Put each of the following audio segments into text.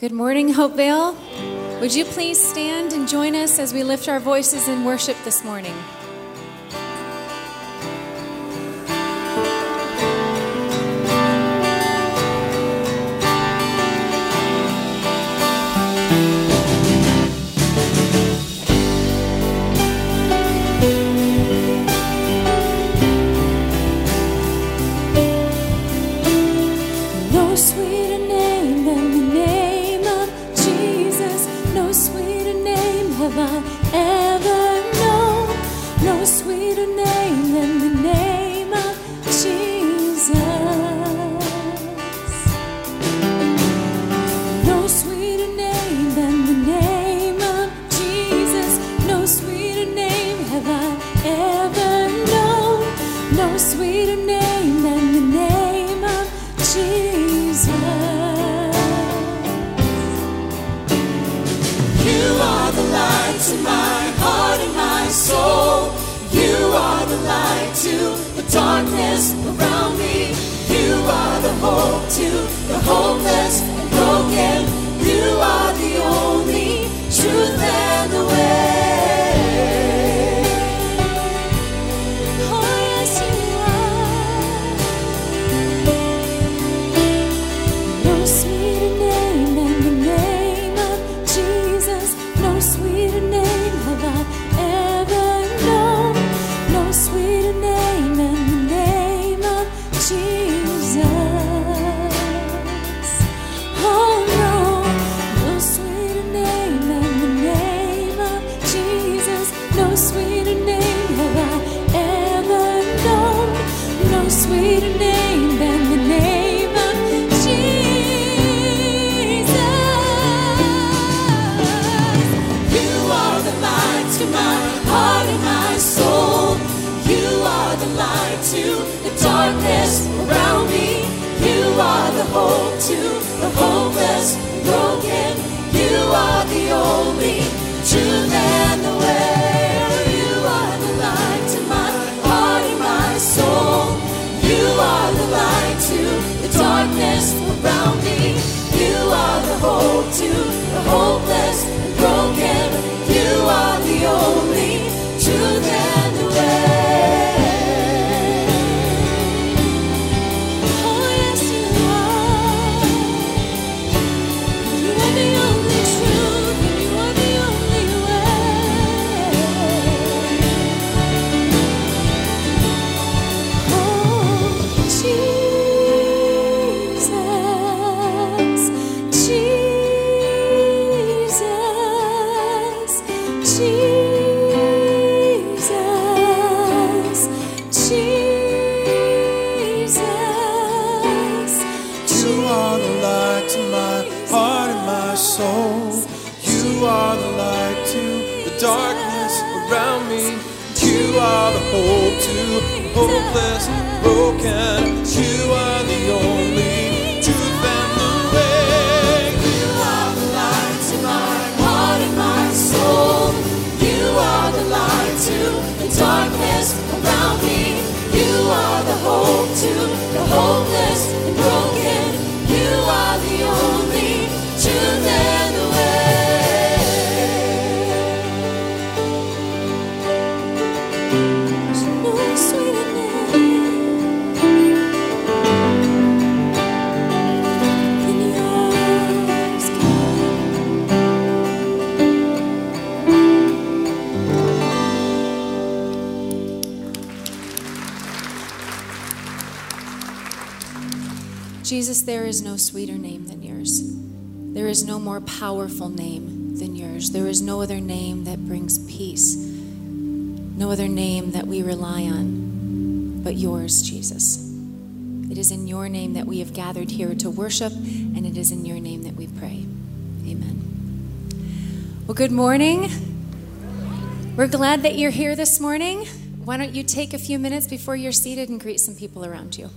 Good morning, Hopevale. Would you please stand and join us as we lift our voices in worship this morning? Oh. Jesus, there is no sweeter name than yours. There is no more powerful name than yours. There is no other name that brings peace, no other name that we rely on but yours, Jesus. It is in your name that we have gathered here to worship, and it is in your name that we pray. Amen. Well, good morning. We're glad that you're here this morning. Why don't you take a few minutes before you're seated and greet some people around you?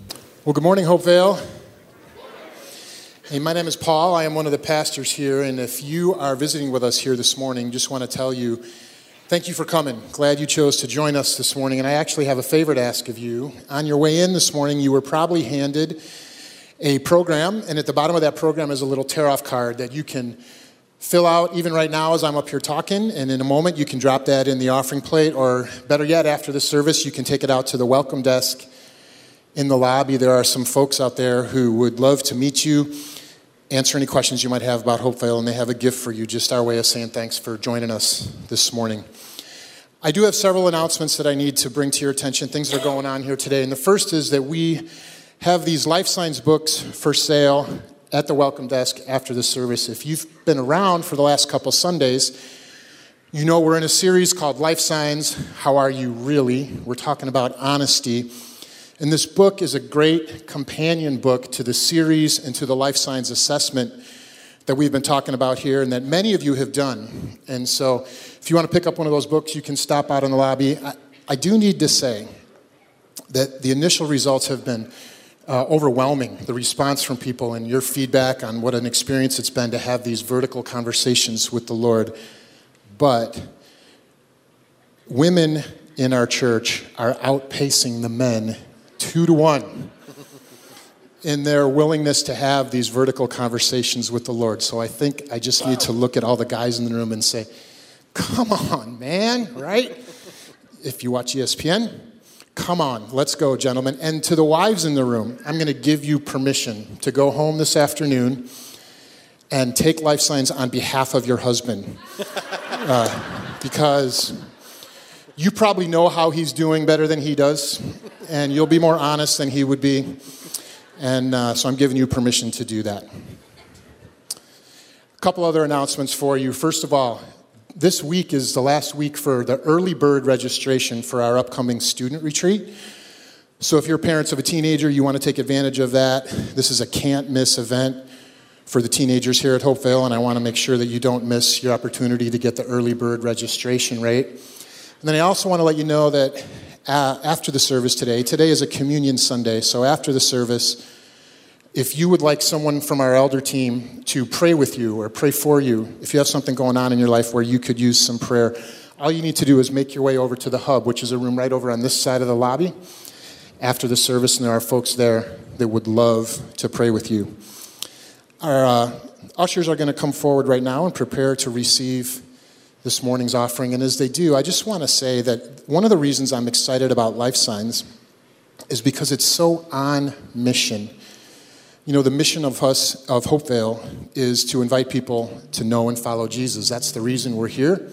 Well, good morning, Hopevale. Hey, my name is Paul. I am one of the pastors here. And if you are visiting with us here this morning, just want to tell you thank you for coming. Glad you chose to join us this morning. And I actually have a favor to ask of you. On your way in this morning, you were probably handed a program. And at the bottom of that program is a little tear off card that you can fill out even right now as I'm up here talking. And in a moment, you can drop that in the offering plate, or better yet, after the service, you can take it out to the welcome desk in the lobby. There are some folks out there who would love to meet you answer any questions you might have about Hopevale, and they have a gift for you, just our way of saying thanks for joining us this morning. I do have several announcements that I need to bring to your attention, things that are going on here today. And the first is that we have these life signs books for sale at the welcome desk after the service. If you've been around for the last couple Sundays, you know we're in a series called Life Signs How Are You Really? We're talking about honesty. And this book is a great companion book to the series and to the life signs assessment that we've been talking about here and that many of you have done. And so if you want to pick up one of those books, you can stop out in the lobby. I, I do need to say that the initial results have been uh, overwhelming, the response from people and your feedback on what an experience it's been to have these vertical conversations with the Lord. But women in our church are outpacing the men two to one in their willingness to have these vertical conversations with the Lord. So I think I just need to look at all the guys in the room and say, come on, man, right? If you watch ESPN, come on, let's go, gentlemen. And to the wives in the room, I'm going to give you permission to go home this afternoon and take life signs on behalf of your husband. Uh, because you probably know how he's doing better than he does, and you'll be more honest than he would be. And uh, so I'm giving you permission to do that. A couple other announcements for you. First of all, this week is the last week for the early bird registration for our upcoming student retreat. So if you're parents of a teenager, you want to take advantage of that. This is a can't miss event for the teenagers here at Hopevale, and I want to make sure that you don't miss your opportunity to get the early bird registration rate. And then I also want to let you know that uh, after the service today. Today is a communion Sunday, so after the service, if you would like someone from our elder team to pray with you or pray for you, if you have something going on in your life where you could use some prayer, all you need to do is make your way over to the hub, which is a room right over on this side of the lobby after the service, and there are folks there that would love to pray with you. Our uh, ushers are going to come forward right now and prepare to receive this morning's offering. And as they do, I just want to say that one of the reasons I'm excited about Life Signs is because it's so on mission. You know, the mission of us, of Hopevale, is to invite people to know and follow Jesus. That's the reason we're here.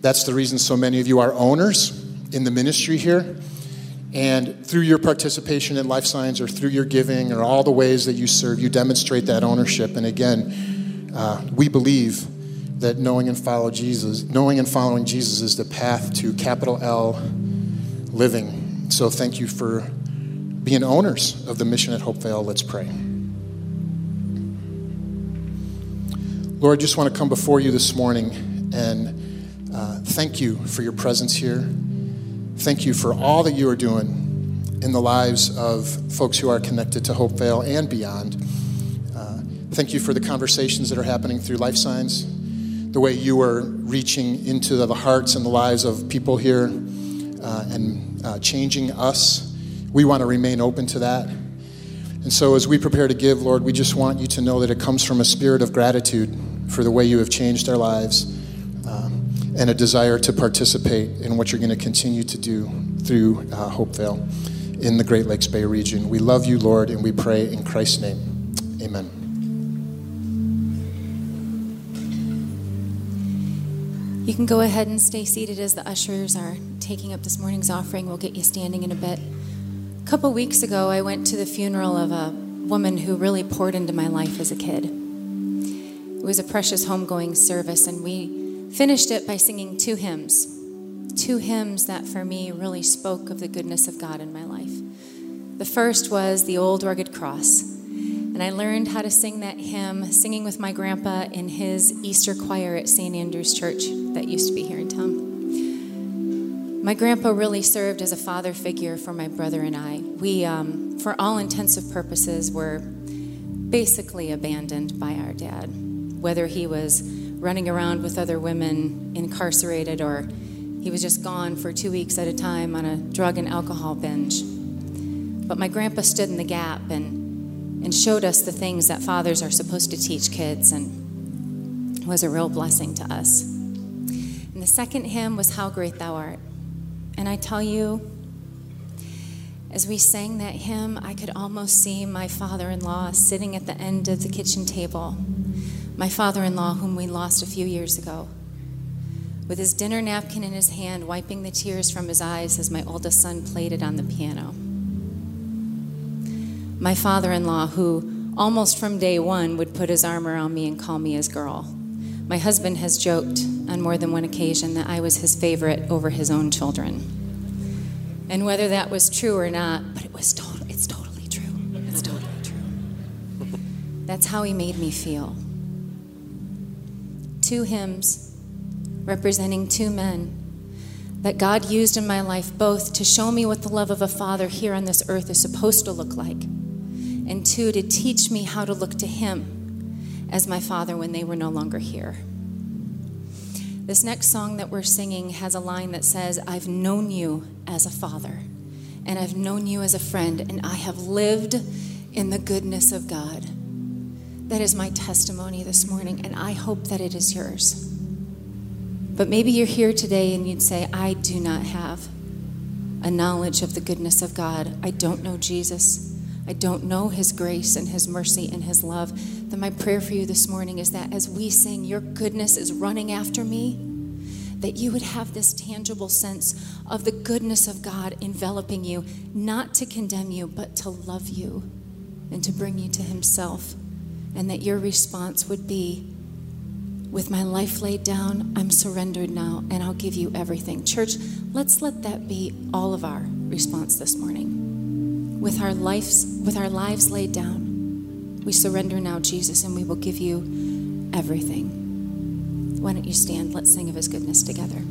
That's the reason so many of you are owners in the ministry here. And through your participation in Life Signs or through your giving or all the ways that you serve, you demonstrate that ownership. And again, uh, we believe that knowing and follow Jesus, knowing and following Jesus is the path to capital L living. So thank you for being owners of the mission at Hopevale. Let's pray. Lord, I just want to come before you this morning and uh, thank you for your presence here. Thank you for all that you are doing in the lives of folks who are connected to Hopevale and beyond. Uh, thank you for the conversations that are happening through Life Signs the way you are reaching into the hearts and the lives of people here uh, and uh, changing us. We want to remain open to that. And so, as we prepare to give, Lord, we just want you to know that it comes from a spirit of gratitude for the way you have changed our lives um, and a desire to participate in what you're going to continue to do through uh, Hopevale in the Great Lakes Bay region. We love you, Lord, and we pray in Christ's name. Amen. You can go ahead and stay seated as the ushers are taking up this morning's offering. We'll get you standing in a bit. A couple weeks ago, I went to the funeral of a woman who really poured into my life as a kid. It was a precious homegoing service, and we finished it by singing two hymns. Two hymns that for me really spoke of the goodness of God in my life. The first was The Old Rugged Cross. And I learned how to sing that hymn singing with my grandpa in his Easter choir at St. Andrew's Church that used to be here in town. My grandpa really served as a father figure for my brother and I. We, um, for all intensive purposes, were basically abandoned by our dad, whether he was running around with other women incarcerated or he was just gone for two weeks at a time on a drug and alcohol binge. But my grandpa stood in the gap and and showed us the things that fathers are supposed to teach kids and was a real blessing to us. And the second hymn was How Great Thou Art. And I tell you, as we sang that hymn, I could almost see my father in law sitting at the end of the kitchen table. My father in law, whom we lost a few years ago, with his dinner napkin in his hand, wiping the tears from his eyes as my oldest son played it on the piano. My father in law, who almost from day one would put his arm around me and call me his girl. My husband has joked on more than one occasion that I was his favorite over his own children. And whether that was true or not, but it was total, it's totally true. It's totally true. That's how he made me feel. Two hymns representing two men that God used in my life both to show me what the love of a father here on this earth is supposed to look like, and two, to teach me how to look to him as my father when they were no longer here. This next song that we're singing has a line that says, I've known you as a father, and I've known you as a friend, and I have lived in the goodness of God. That is my testimony this morning, and I hope that it is yours. But maybe you're here today and you'd say, I do not have a knowledge of the goodness of God. I don't know Jesus. I don't know his grace and his mercy and his love then my prayer for you this morning is that as we sing, Your goodness is running after me, that you would have this tangible sense of the goodness of God enveloping you, not to condemn you, but to love you and to bring you to Himself. And that your response would be, with my life laid down, I'm surrendered now, and I'll give you everything. Church, let's let that be all of our response this morning. With our lives, with our lives laid down, we surrender now, Jesus, and we will give you everything. Why don't you stand? Let's sing of his goodness together.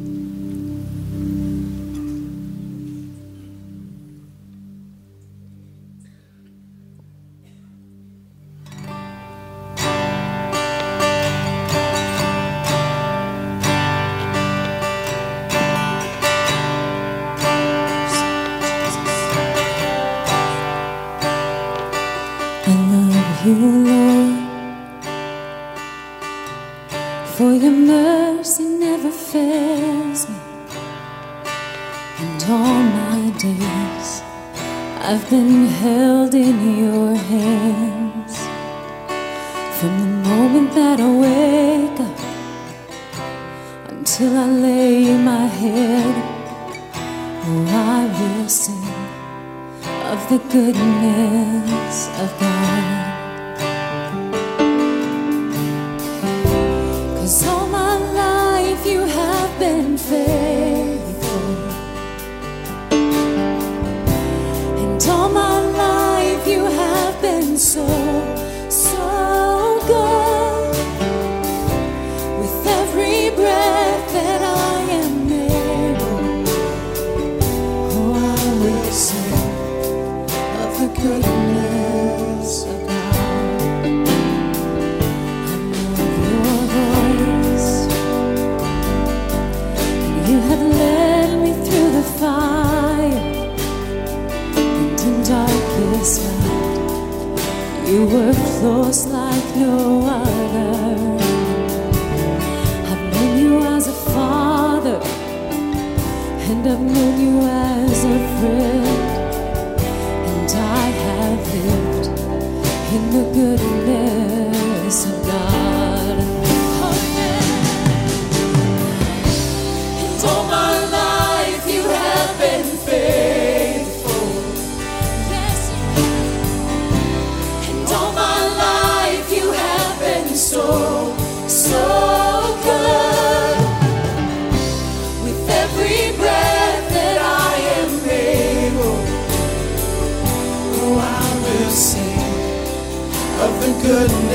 I've known you as a friend, and I have lived in the goodness of God.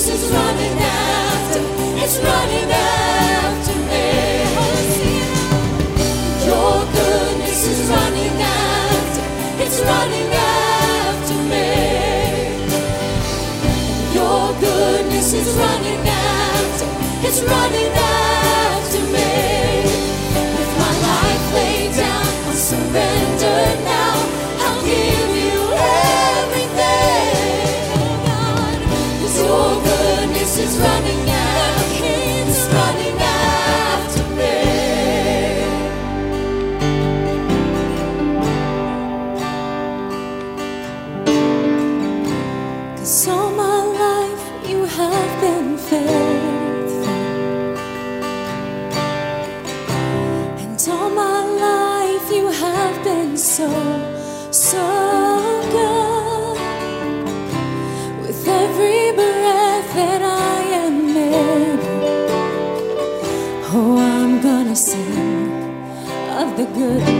Is running after, it's running after me. Your goodness is running after, it's running after me. Your goodness is running after, it's running after me. With my life laid down, I surrendered. the good.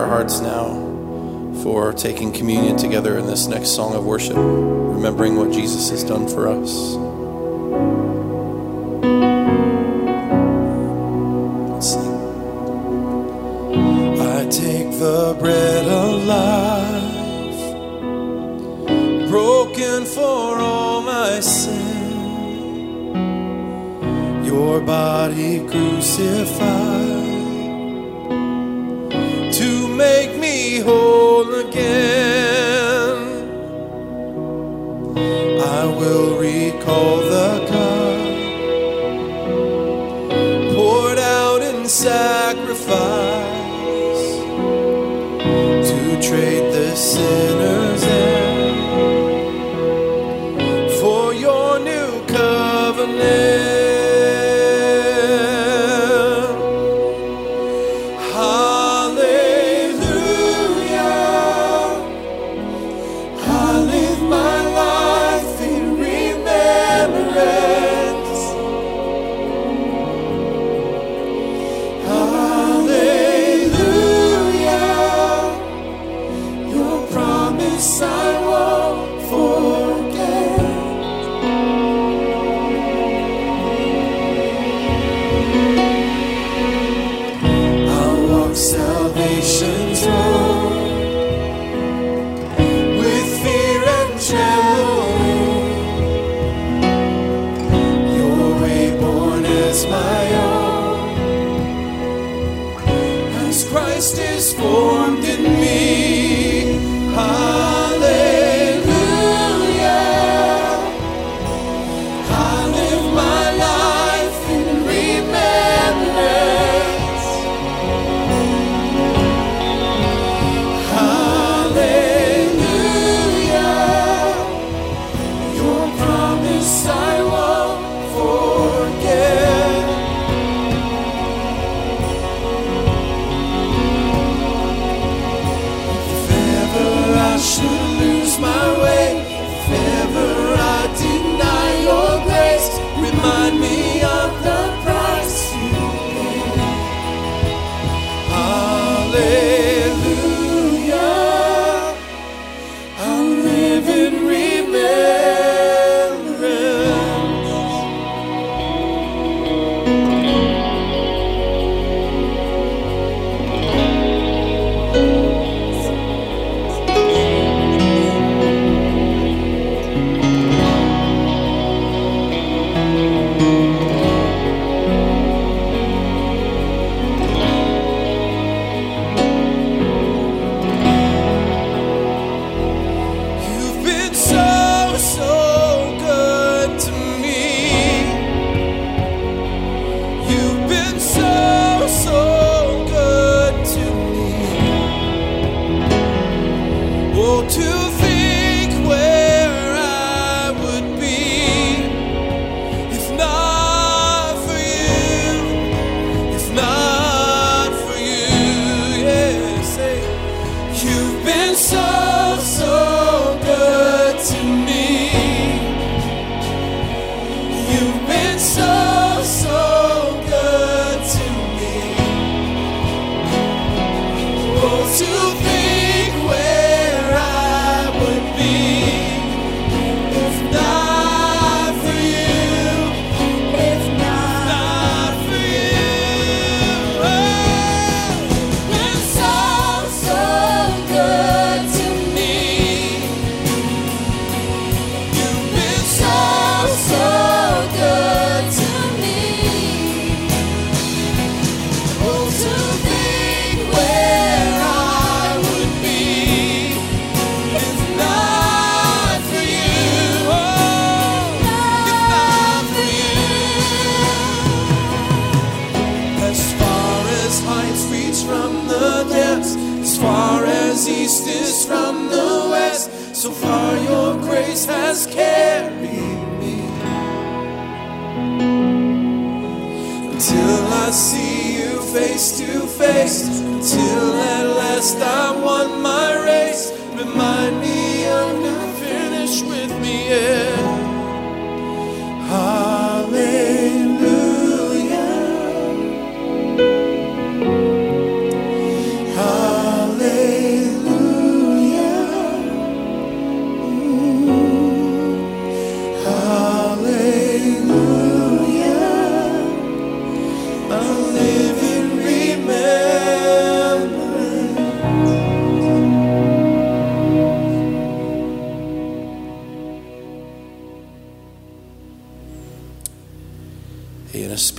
our hearts now for taking communion together in this next song of worship, remembering what Jesus has done for us.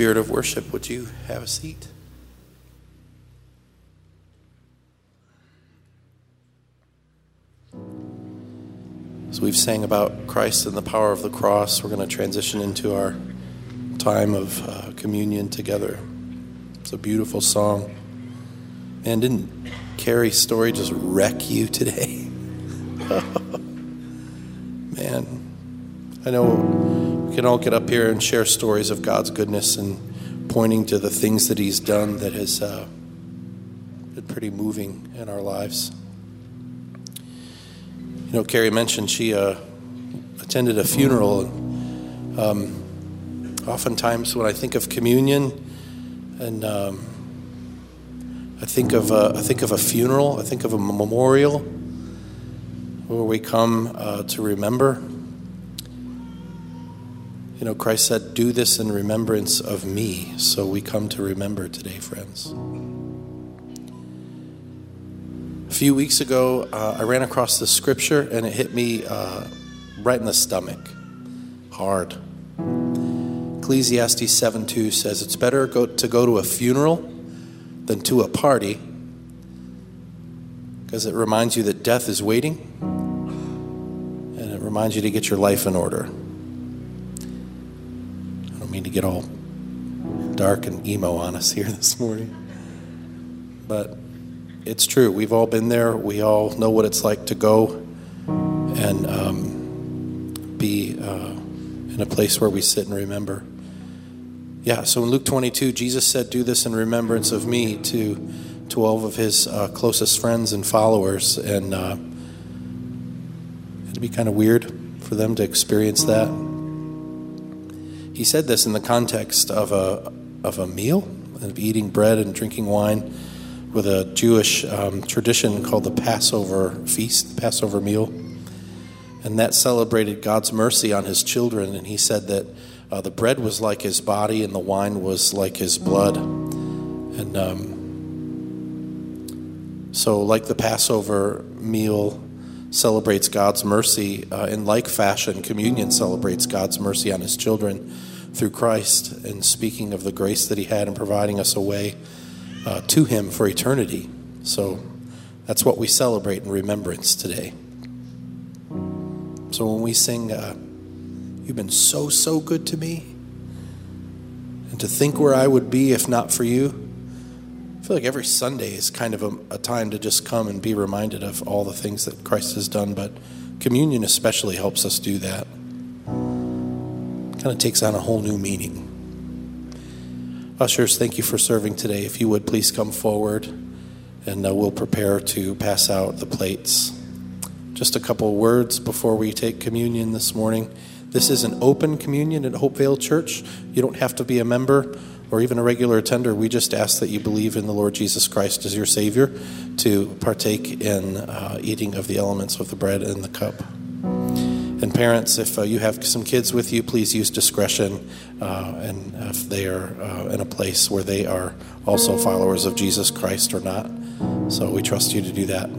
Spirit of worship, would you have a seat? So we've sang about Christ and the power of the cross. We're going to transition into our time of uh, communion together. It's a beautiful song. Man, didn't Carrie's story just wreck you today? Man, I know we can all get up here and share stories of God's goodness and pointing to the things that He's done that has uh, been pretty moving in our lives. You know, Carrie mentioned she uh, attended a funeral. Um, oftentimes, when I think of communion, and um, I think of a, I think of a funeral, I think of a memorial where we come uh, to remember. You know, Christ said, Do this in remembrance of me. So we come to remember today, friends. A few weeks ago, uh, I ran across this scripture and it hit me uh, right in the stomach, hard. Ecclesiastes 7 2 says, It's better go, to go to a funeral than to a party because it reminds you that death is waiting and it reminds you to get your life in order. Mean to get all dark and emo on us here this morning, but it's true. We've all been there. We all know what it's like to go and um, be uh, in a place where we sit and remember. Yeah, so in Luke 22, Jesus said, Do this in remembrance of me to 12 of his uh, closest friends and followers. And uh, it'd be kind of weird for them to experience that. He said this in the context of a, of a meal, of eating bread and drinking wine with a Jewish um, tradition called the Passover feast, Passover meal. And that celebrated God's mercy on his children. And he said that Uh, the bread was like his body, and the wine was like his blood. And um, so, like the Passover meal celebrates God's mercy, uh, in like fashion, communion celebrates God's mercy on his children through Christ, and speaking of the grace that he had in providing us a way uh, to him for eternity. So, that's what we celebrate in remembrance today. So, when we sing, uh, You've been so, so good to me. And to think where I would be if not for you. I feel like every Sunday is kind of a, a time to just come and be reminded of all the things that Christ has done, but communion especially helps us do that. Kind of takes on a whole new meaning. Ushers, thank you for serving today. If you would please come forward and uh, we'll prepare to pass out the plates. Just a couple words before we take communion this morning. This is an open communion at Hopevale Church. You don't have to be a member or even a regular attender. We just ask that you believe in the Lord Jesus Christ as your Savior to partake in uh, eating of the elements of the bread and the cup. And parents, if uh, you have some kids with you, please use discretion. Uh, and if they are uh, in a place where they are also followers of Jesus Christ or not. So we trust you to do that.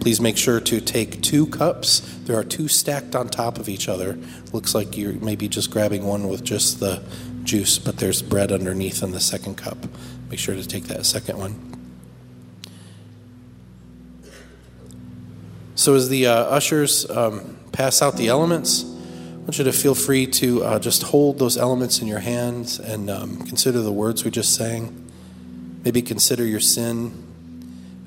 Please make sure to take two cups. There are two stacked on top of each other. Looks like you're maybe just grabbing one with just the juice, but there's bread underneath in the second cup. Make sure to take that second one. So, as the uh, ushers um, pass out the elements, I want you to feel free to uh, just hold those elements in your hands and um, consider the words we just sang. Maybe consider your sin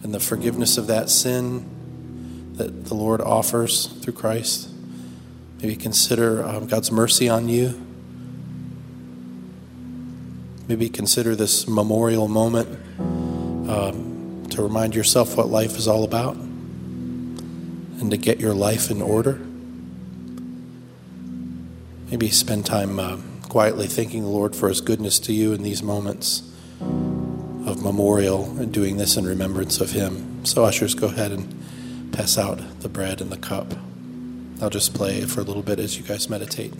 and the forgiveness of that sin that the Lord offers through Christ. Maybe consider um, God's mercy on you. Maybe consider this memorial moment um, to remind yourself what life is all about and to get your life in order. Maybe spend time uh, quietly thanking the Lord for his goodness to you in these moments of memorial and doing this in remembrance of him. So, ushers, go ahead and pass out the bread and the cup. I'll just play for a little bit as you guys meditate.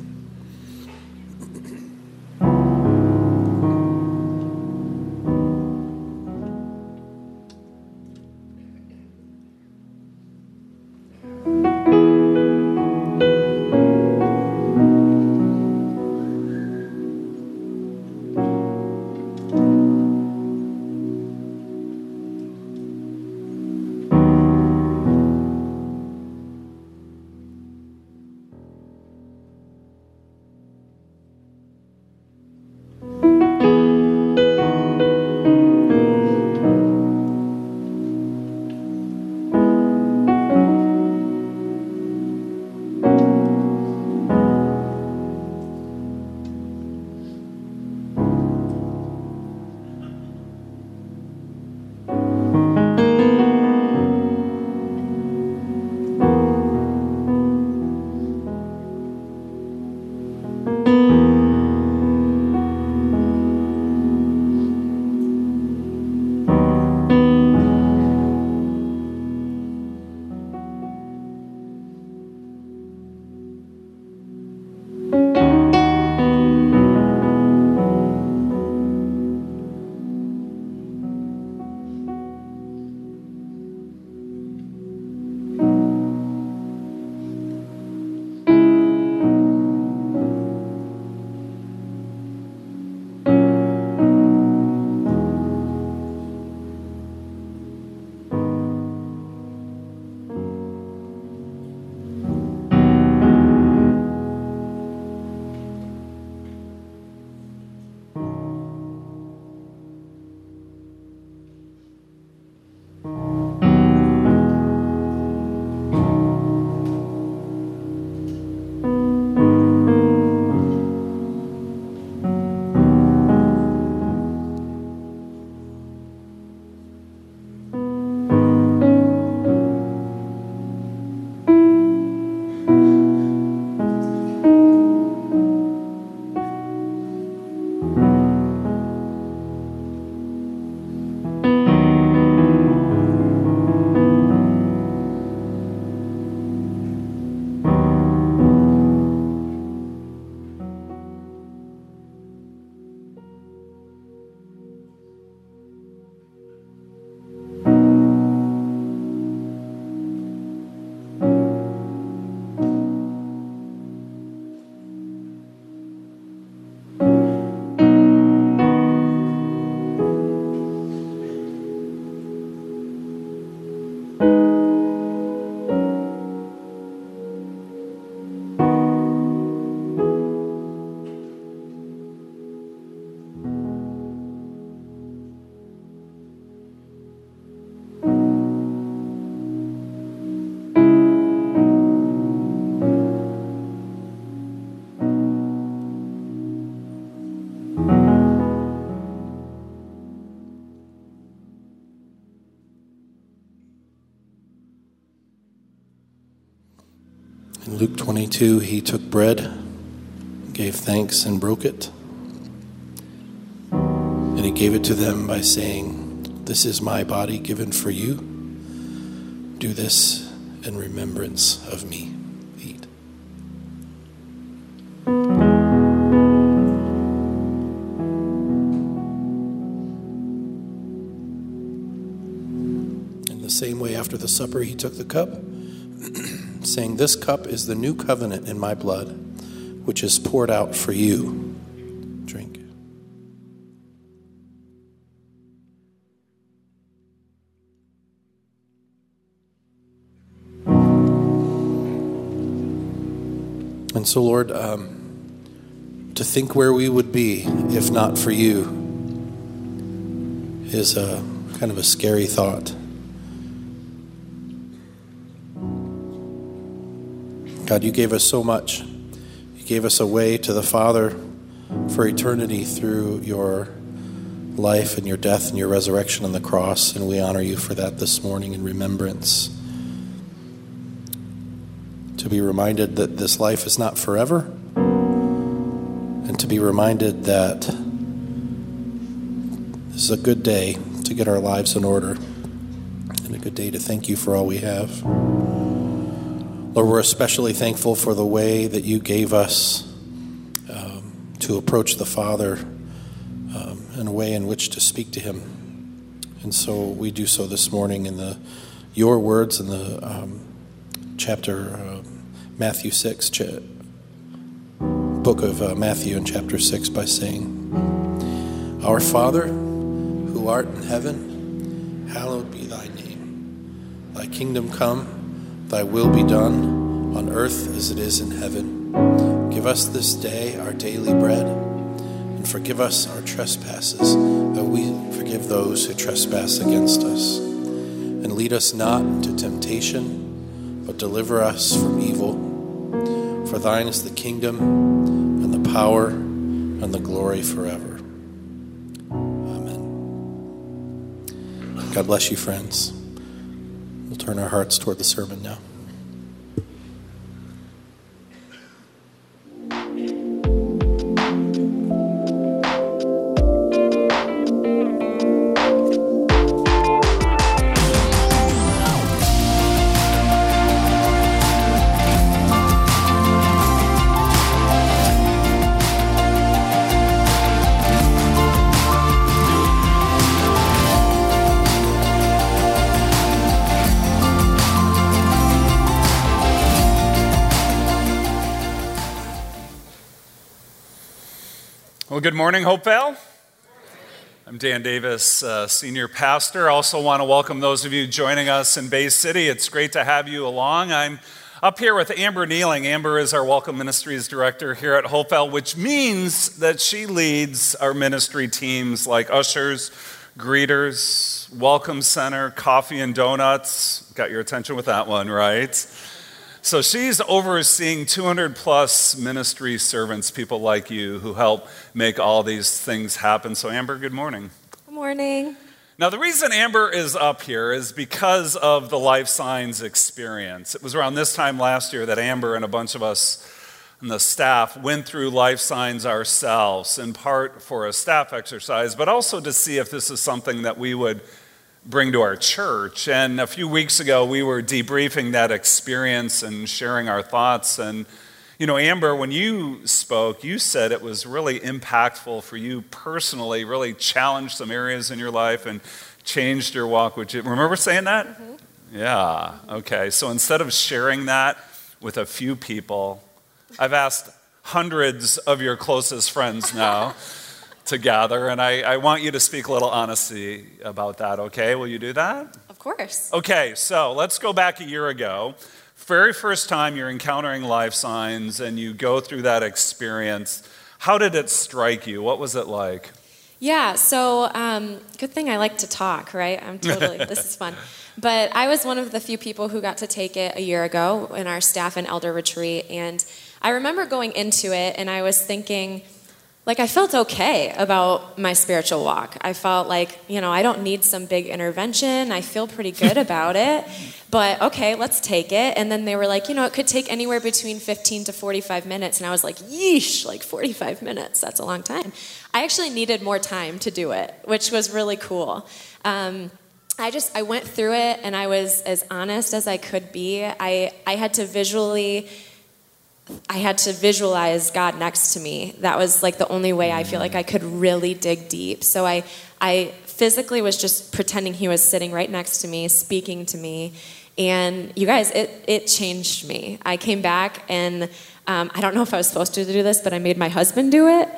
Luke 22, he took bread, gave thanks, and broke it. And he gave it to them by saying, This is my body given for you. Do this in remembrance of me. Eat. In the same way, after the supper, he took the cup, saying, This cup is the new covenant in my blood, which is poured out for you. Drink. And so, Lord, um, to think where we would be if not for you is a kind of a scary thought. God, you gave us so much. You gave us a way to the Father for eternity through your life and your death and your resurrection on the cross, and we honor you for that this morning in remembrance to be reminded that this life is not forever, and to be reminded that this is a good day to get our lives in order, and a good day to thank you for all we have. Lord, we're especially thankful for the way that you gave us um, to approach the Father um, and a way in which to speak to Him. And so we do so this morning in the your words in the um, chapter uh, Matthew 6, cha- book of uh, Matthew in chapter 6 by saying, Our Father, who art in heaven, hallowed be thy name. Thy kingdom come, thy will be done on earth as it is in heaven. Give us this day our daily bread, and forgive us our trespasses, that we forgive those who trespass against us. And lead us not into temptation but deliver us from evil. For thine is the kingdom, and the power, and the glory forever. Amen. God bless you, friends. We'll turn our hearts toward the sermon now. Morning, Hopevale. I'm Dan Davis, uh, senior pastor. Also, want to welcome those of you joining us in Bay City. It's great to have you along. I'm up here with Amber Nealing. Amber is our Welcome Ministries director here at Hopevale, which means that she leads our ministry teams like ushers, greeters, welcome center, coffee and donuts. Got your attention with that one, right? So she's overseeing 200 plus ministry servants, people like you who help make all these things happen. So, Amber, good morning. Good morning. Now, the reason Amber is up here is because of the life signs experience. It was around this time last year that Amber and a bunch of us and the staff went through life signs ourselves, in part for a staff exercise, but also to see if this is something that we would bring to our church. And a few weeks ago, we were debriefing that experience and sharing our thoughts. And, you know, Amber, when you spoke, you said it was really impactful for you personally, really challenged some areas in your life and changed your walk. Would you remember saying that? Mm-hmm. Yeah, okay. So instead of sharing that with a few people, I've asked hundreds of your closest friends now to gather, and I, I want you to speak a little honesty about that, okay? Will you do that? Of course. Okay, so let's go back a year ago. Very first time you're encountering life signs and you go through that experience. How did it strike you? What was it like? Yeah, so um, good thing I like to talk, right? I'm totally, this is fun. But I was one of the few people who got to take it a year ago in our staff and elder retreat. And I remember going into it and I was thinking, like I felt okay about my spiritual walk. I felt like, you know, I don't need some big intervention. I feel pretty good about it. But okay, let's take it. And then they were like, you know, it could take anywhere between 15 to 45 minutes. And I was like, yeesh, like 45 minutes. That's a long time. I actually needed more time to do it, which was really cool. Um, I just I went through it and I was as honest as I could be. I I had to visually I had to visualize God next to me. That was like the only way I feel like I could really dig deep. So I, I physically was just pretending He was sitting right next to me, speaking to me. And you guys, it, it changed me. I came back and um, I don't know if I was supposed to do this, but I made my husband do it.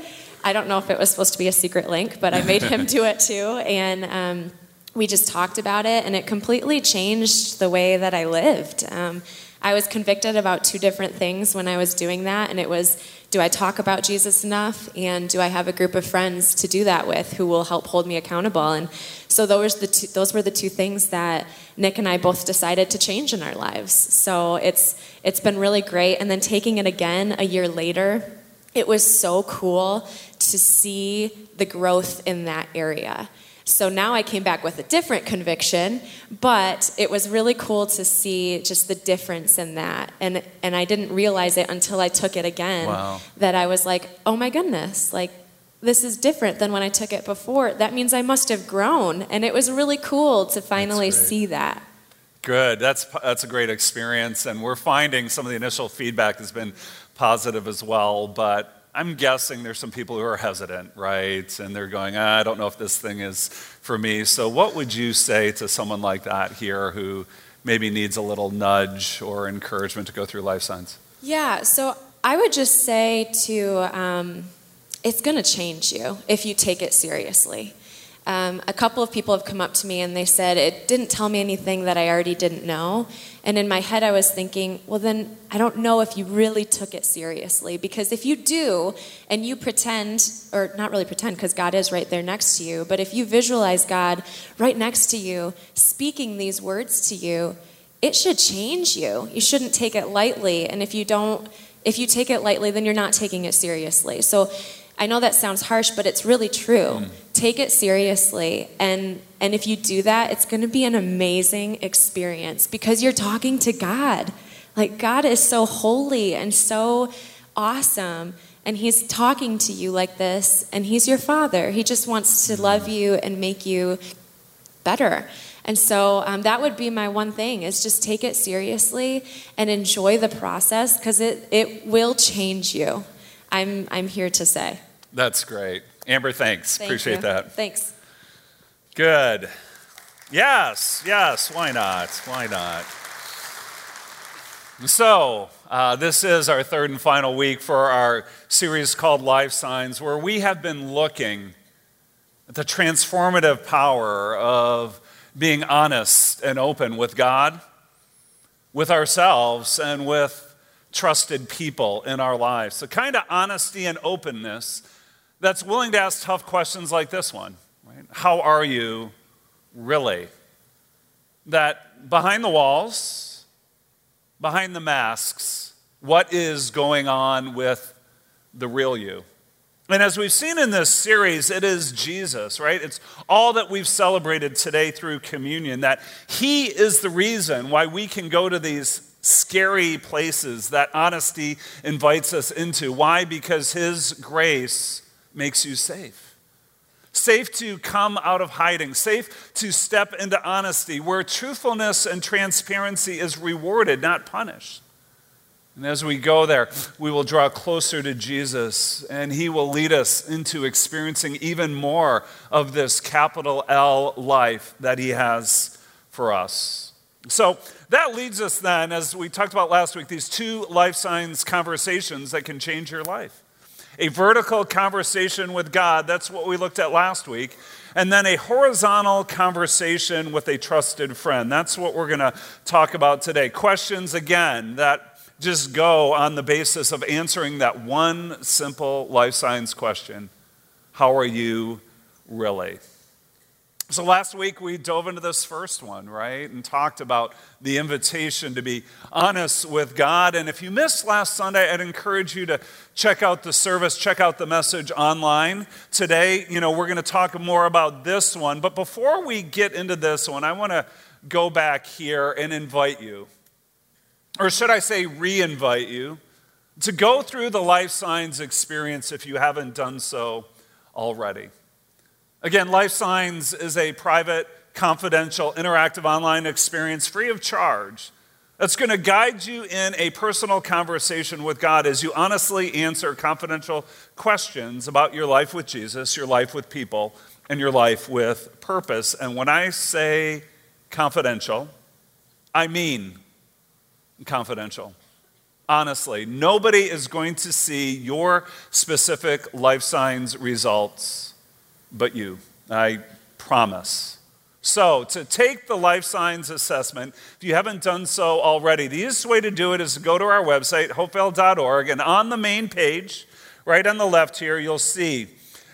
I don't know if it was supposed to be a secret link, but I made him do it too. And um, we just talked about it, and it completely changed the way that I lived. Um, I was convicted about two different things when I was doing that, and it was do I talk about Jesus enough, and do I have a group of friends to do that with who will help hold me accountable? And so those, the two, those were the two things that Nick and I both decided to change in our lives. So it's, it's been really great. And then taking it again a year later, it was so cool to see the growth in that area. So now I came back with a different conviction, but it was really cool to see just the difference in that. And and I didn't realize it until I took it again wow. that I was like, "Oh my goodness, like this is different than when I took it before. That means I must have grown." And it was really cool to finally see that. Good. That's that's a great experience and we're finding some of the initial feedback has been positive as well, but I'm guessing there's some people who are hesitant, right? And they're going, ah, I don't know if this thing is for me. So, what would you say to someone like that here who maybe needs a little nudge or encouragement to go through life signs? Yeah, so I would just say to, um, it's going to change you if you take it seriously. Um, a couple of people have come up to me and they said it didn't tell me anything that I already didn't know. And in my head, I was thinking, well, then I don't know if you really took it seriously. Because if you do and you pretend, or not really pretend, because God is right there next to you, but if you visualize God right next to you, speaking these words to you, it should change you. You shouldn't take it lightly. And if you don't, if you take it lightly, then you're not taking it seriously. So I know that sounds harsh, but it's really true. Mm. Take it seriously. And, and if you do that, it's going to be an amazing experience because you're talking to God. Like, God is so holy and so awesome. And He's talking to you like this, and He's your Father. He just wants to love you and make you better. And so um, that would be my one thing is just take it seriously and enjoy the process because it, it will change you. I'm, I'm here to say. That's great. Amber, thanks. Thank Appreciate you. that. Thanks. Good. Yes, yes, why not? Why not? So, uh, this is our third and final week for our series called Life Signs, where we have been looking at the transformative power of being honest and open with God, with ourselves, and with trusted people in our lives. The kind of honesty and openness that's willing to ask tough questions like this one right? How are you really? That behind the walls, behind the masks, what is going on with the real you? And as we've seen in this series, it is Jesus, right? It's all that we've celebrated today through communion, that He is the reason why we can go to these scary places that honesty invites us into. Why? Because His grace makes you safe. Safe to come out of hiding, safe to step into honesty, where truthfulness and transparency is rewarded, not punished. And as we go there, we will draw closer to Jesus, and He will lead us into experiencing even more of this capital L life that He has for us. So that leads us then, as we talked about last week, these two life signs conversations that can change your life a vertical conversation with God. That's what we looked at last week. And then a horizontal conversation with a trusted friend. That's what we're going to talk about today. Questions, again, that just go on the basis of answering that one simple life signs question How are you really? So last week we dove into this first one, right? And talked about the invitation to be honest with God. And if you missed last Sunday, I'd encourage you to check out the service, check out the message online. Today, you know, we're going to talk more about this one. But before we get into this one, I want to go back here and invite you, or should I say, re invite you, to go through the life signs experience if you haven't done so already. Again, Life Signs is a private, confidential, interactive online experience free of charge that's going to guide you in a personal conversation with God as you honestly answer confidential questions about your life with Jesus, your life with people, and your life with purpose. And when I say confidential, I mean confidential. Honestly, nobody is going to see your specific life signs results but you. I promise. So, to take the life signs assessment, if you haven't done so already, the easiest way to do it is to go to our website, hopevale.org, and on the main page, right on the left here, you'll see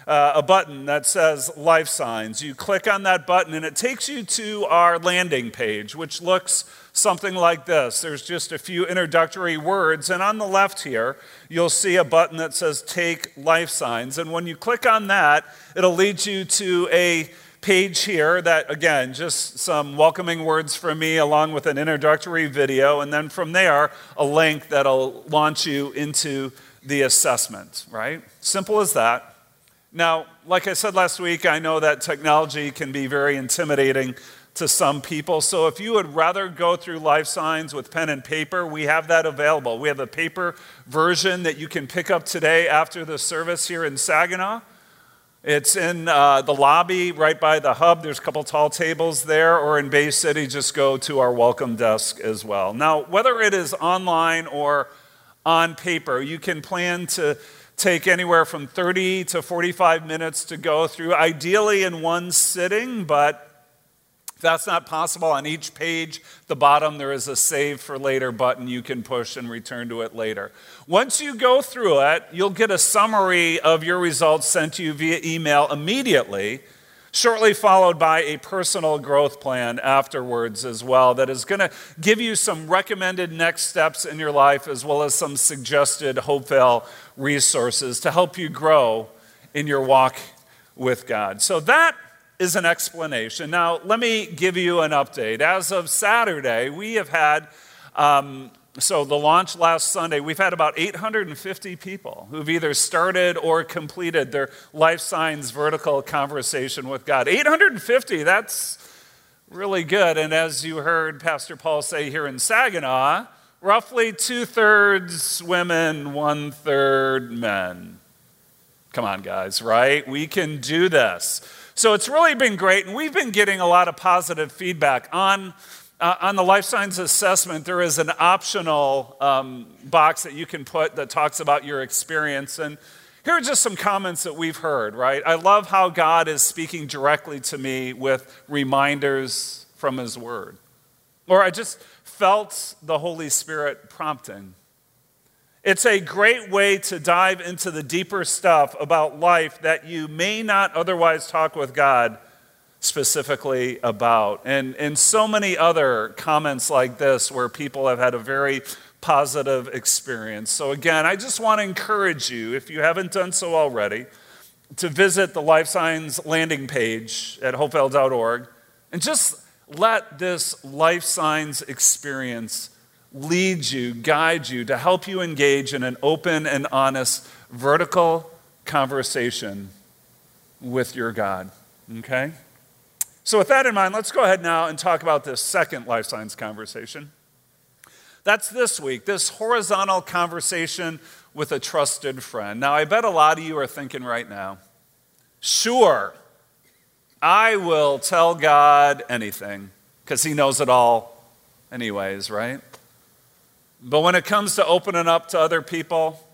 uh, a button that says Life Signs. You click on that button, and it takes you to our landing page, which looks something like this. There's just a few introductory words, and on the left here, you'll see a button that says Take Life Signs. And when you click on that, it'll lead you to a page here that, again, just some welcoming words from me along with an introductory video, and then from there, a link that'll launch you into the assessment, right? Simple as that. Now, like I said last week, I know that technology can be very intimidating to some people. So if you would rather go through life signs with pen and paper, we have that available. We have a paper version that you can pick up today after the service here in Saginaw. It's in uh, the lobby right by the hub. There's a couple tall tables there, or in Bay City, just go to our welcome desk as well. Now, whether it is online or on paper, you can plan to take anywhere from 30 to 45 minutes to go through, ideally in one sitting, but if that's not possible, on each page, the bottom, there is a save for later button you can push and return to it later. Once you go through it, you'll get a summary of your results sent to you via email immediately shortly followed by a personal growth plan afterwards as well that is going to give you some recommended next steps in your life as well as some suggested Hopevale resources to help you grow in your walk with God. So that is an explanation. Now, let me give you an update. As of Saturday, we have had um, so, the launch last Sunday, we've had about 850 people who've either started or completed their life signs vertical conversation with God. 850, that's really good. And as you heard Pastor Paul say here in Saginaw, roughly two thirds women, one third men. Come on, guys, right? We can do this. So, it's really been great. And we've been getting a lot of positive feedback on uh, on the life signs assessment, there is an optional um, box that you can put that talks about your experience. And here are just some comments that we've heard, right? I love how God is speaking directly to me with reminders from His Word. Or I just felt the Holy Spirit prompting. It's a great way to dive into the deeper stuff about life that you may not otherwise talk with God specifically about. And, and so many other comments like this where people have had a very positive experience. So, again, I just want to encourage you, if you haven't done so already, to visit the Life Signs landing page at hopevale.org and just let this Life Signs experience lead you, guide you, to help you engage in an open and honest vertical conversation with your God. Okay? So, with that in mind, let's go ahead now and talk about this second life signs conversation. That's this week, this horizontal conversation with a trusted friend. Now, I bet a lot of you are thinking right now, sure, I will tell God anything because He knows it all, anyways, right? But when it comes to opening up to other people,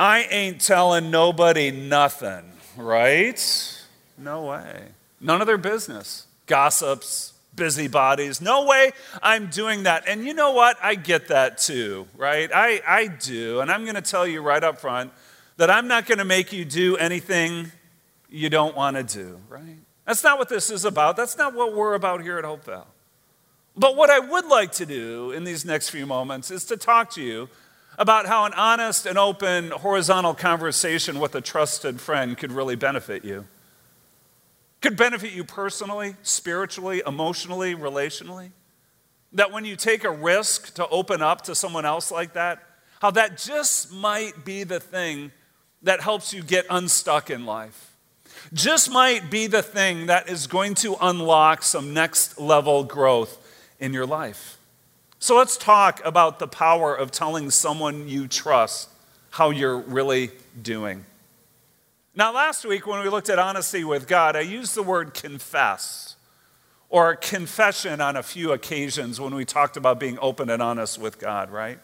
I ain't telling nobody nothing, right? No way. None of their business. Gossips, busybodies. No way I'm doing that. And you know what? I get that too, right? I, I do. And I'm going to tell you right up front that I'm not going to make you do anything you don't want to do, right? That's not what this is about. That's not what we're about here at Hopevale. But what I would like to do in these next few moments is to talk to you about how an honest and open horizontal conversation with a trusted friend could really benefit you. Could benefit you personally, spiritually, emotionally, relationally. That when you take a risk to open up to someone else like that, how that just might be the thing that helps you get unstuck in life. Just might be the thing that is going to unlock some next level growth in your life. So let's talk about the power of telling someone you trust how you're really doing. Now, last week when we looked at honesty with God, I used the word confess or confession on a few occasions when we talked about being open and honest with God, right?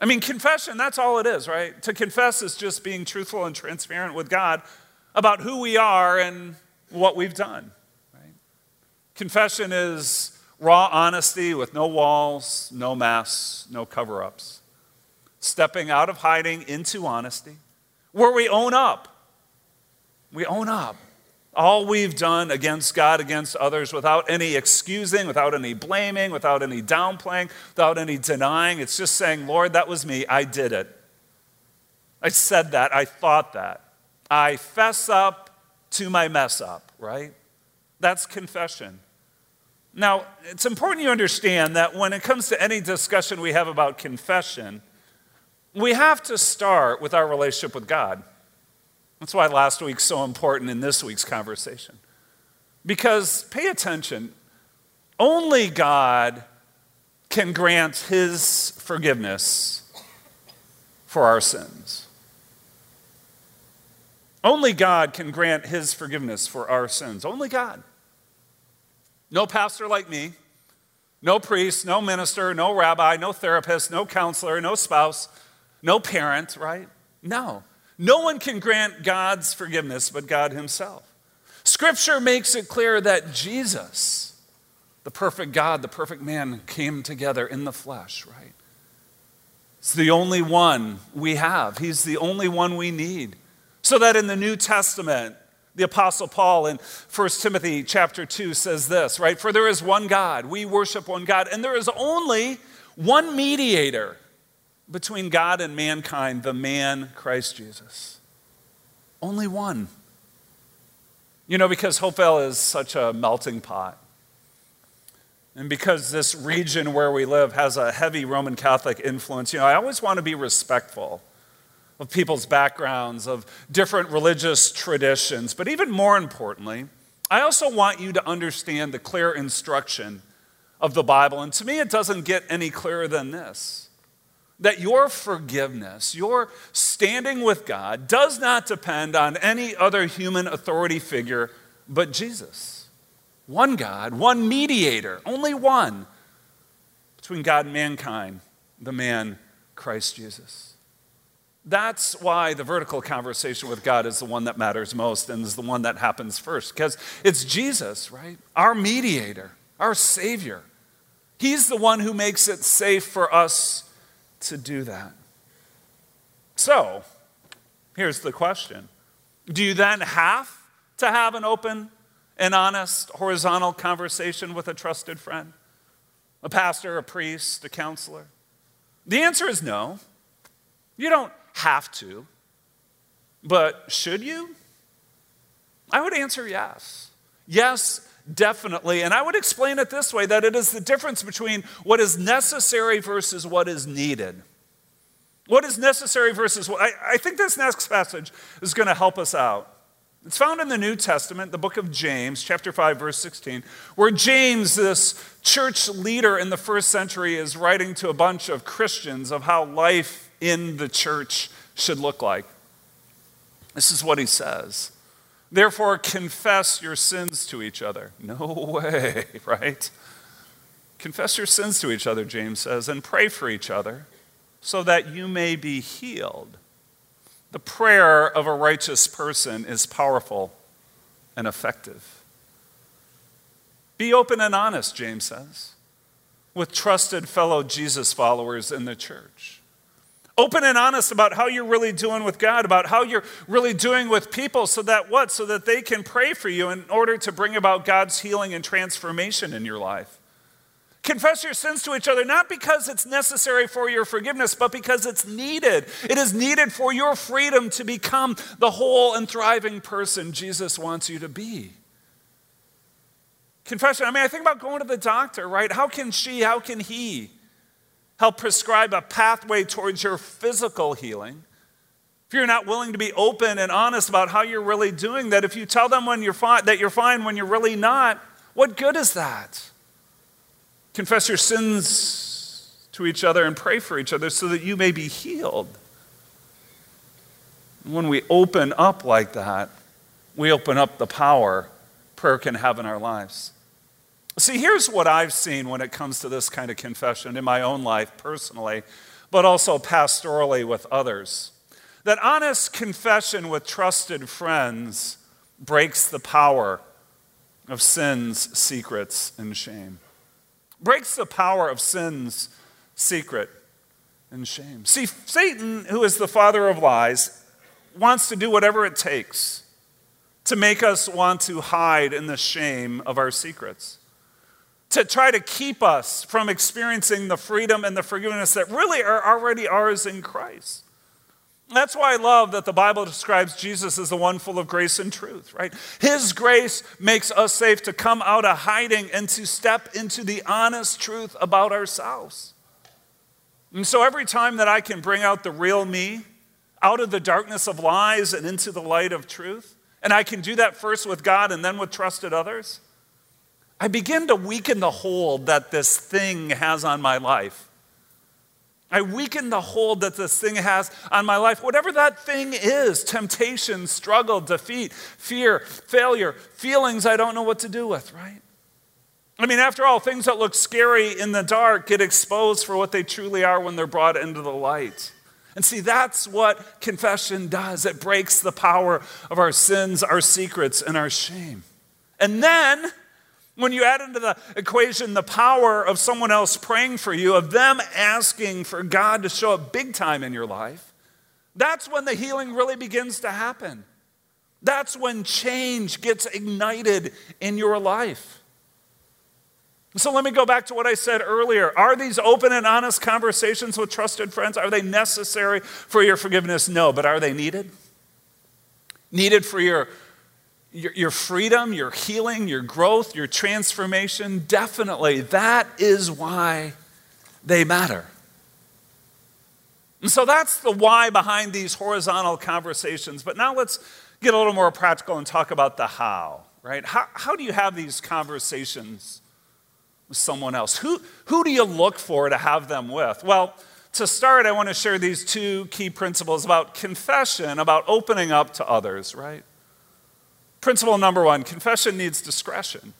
I mean, confession, that's all it is, right? To confess is just being truthful and transparent with God about who we are and what we've done, right? Confession is raw honesty with no walls, no masks, no cover ups. Stepping out of hiding into honesty, where we own up. We own up all we've done against God, against others, without any excusing, without any blaming, without any downplaying, without any denying. It's just saying, Lord, that was me. I did it. I said that. I thought that. I fess up to my mess up, right? That's confession. Now, it's important you understand that when it comes to any discussion we have about confession, we have to start with our relationship with God. That's why last week's so important in this week's conversation. Because pay attention, only God can grant his forgiveness for our sins. Only God can grant his forgiveness for our sins. Only God. No pastor like me, no priest, no minister, no rabbi, no therapist, no counselor, no spouse, no parent, right? No. No one can grant God's forgiveness but God Himself. Scripture makes it clear that Jesus, the perfect God, the perfect man, came together in the flesh, right? It's the only one we have. He's the only one we need. So that in the New Testament, the apostle Paul in 1 Timothy chapter 2 says this, right? For there is one God, we worship one God, and there is only one mediator between God and mankind, the man Christ Jesus. Only one. You know, because Hopevale is such a melting pot. And because this region where we live has a heavy Roman Catholic influence, you know, I always want to be respectful of people's backgrounds, of different religious traditions. But even more importantly, I also want you to understand the clear instruction of the Bible. And to me, it doesn't get any clearer than this that your forgiveness, your standing with God, does not depend on any other human authority figure but Jesus. One God, one mediator, only one between God and mankind, the man Christ Jesus. That's why the vertical conversation with God is the one that matters most and is the one that happens first, because it's Jesus, right? Our mediator, our Savior. He's the one who makes it safe for us to do that. So, here's the question Do you then have to have an open and honest horizontal conversation with a trusted friend? A pastor, a priest, a counselor? The answer is no. You don't have to. But should you? I would answer yes. Yes, definitely. And I would explain it this way that it is the difference between what is necessary versus what is needed. What is necessary versus what? I, I think this next passage is going to help us out. It's found in the New Testament, the book of James, chapter 5, verse 16, where James, this church leader in the first century, is writing to a bunch of Christians of how life in the church should look like. This is what he says. Therefore, confess your sins to each other. No way, right? Confess your sins to each other, James says, and pray for each other so that you may be healed. The prayer of a righteous person is powerful and effective. Be open and honest, James says, with trusted fellow Jesus followers in the church. Open and honest about how you're really doing with God, about how you're really doing with people, so that what? So that they can pray for you in order to bring about God's healing and transformation in your life. Confess your sins to each other, not because it's necessary for your forgiveness, but because it's needed. It is needed for your freedom to become the whole and thriving person Jesus wants you to be. Confession, I mean, I think about going to the doctor, right? How can she, how can he help prescribe a pathway towards your physical healing? If you're not willing to be open and honest about how you're really doing that, if you tell them when you're fine, that you're fine when you're really not, what good is that? Confess your sins to each other and pray for each other so that you may be healed. When we open up like that, we open up the power prayer can have in our lives. See, here's what I've seen when it comes to this kind of confession in my own life personally, but also pastorally with others. That honest confession with trusted friends breaks the power of sin's secrets and shame breaks the power of sin's secret and shame. See, Satan, who is the father of lies, wants to do whatever it takes to make us want to hide in the shame of our secrets, to try to keep us from experiencing the freedom and the forgiveness that really are already ours in Christ. That's why I love that the Bible describes Jesus as the one full of grace and truth, right? His grace makes us safe to come out of hiding and to step into the honest truth about ourselves. And so every time that I can bring out the real me out of the darkness of lies and into the light of truth, and I can do that first with God and then with trusted others, I begin to weaken the hold that this thing has on my life I weaken the hold that this thing has on my life, whatever that thing is temptation, struggle, defeat, fear, failure, feelings I don't know what to do with, right? I mean, after all, things that look scary in the dark get exposed for what they truly are when they're brought into the light. And see, that's what confession does it breaks the power of our sins, our secrets, and our shame. And then, when you add into the equation the power of someone else praying for you, of them asking for God to show up big time in your life, that's when the healing really begins to happen. That's when change gets ignited in your life. So let me go back to what I said earlier. Are these open and honest conversations with trusted friends are they necessary for your forgiveness? No, but are they needed? Needed for your your, your freedom, your healing, your growth, your transformation, definitely that is why they matter. And so that's the why behind these horizontal conversations. But now let's get a little more practical and talk about the how, right? How, how do you have these conversations with someone else? Who, who do you look for to have them with? Well, to start, I want to share these two key principles about confession, about opening up to others, right? Principle number one confession needs discretion.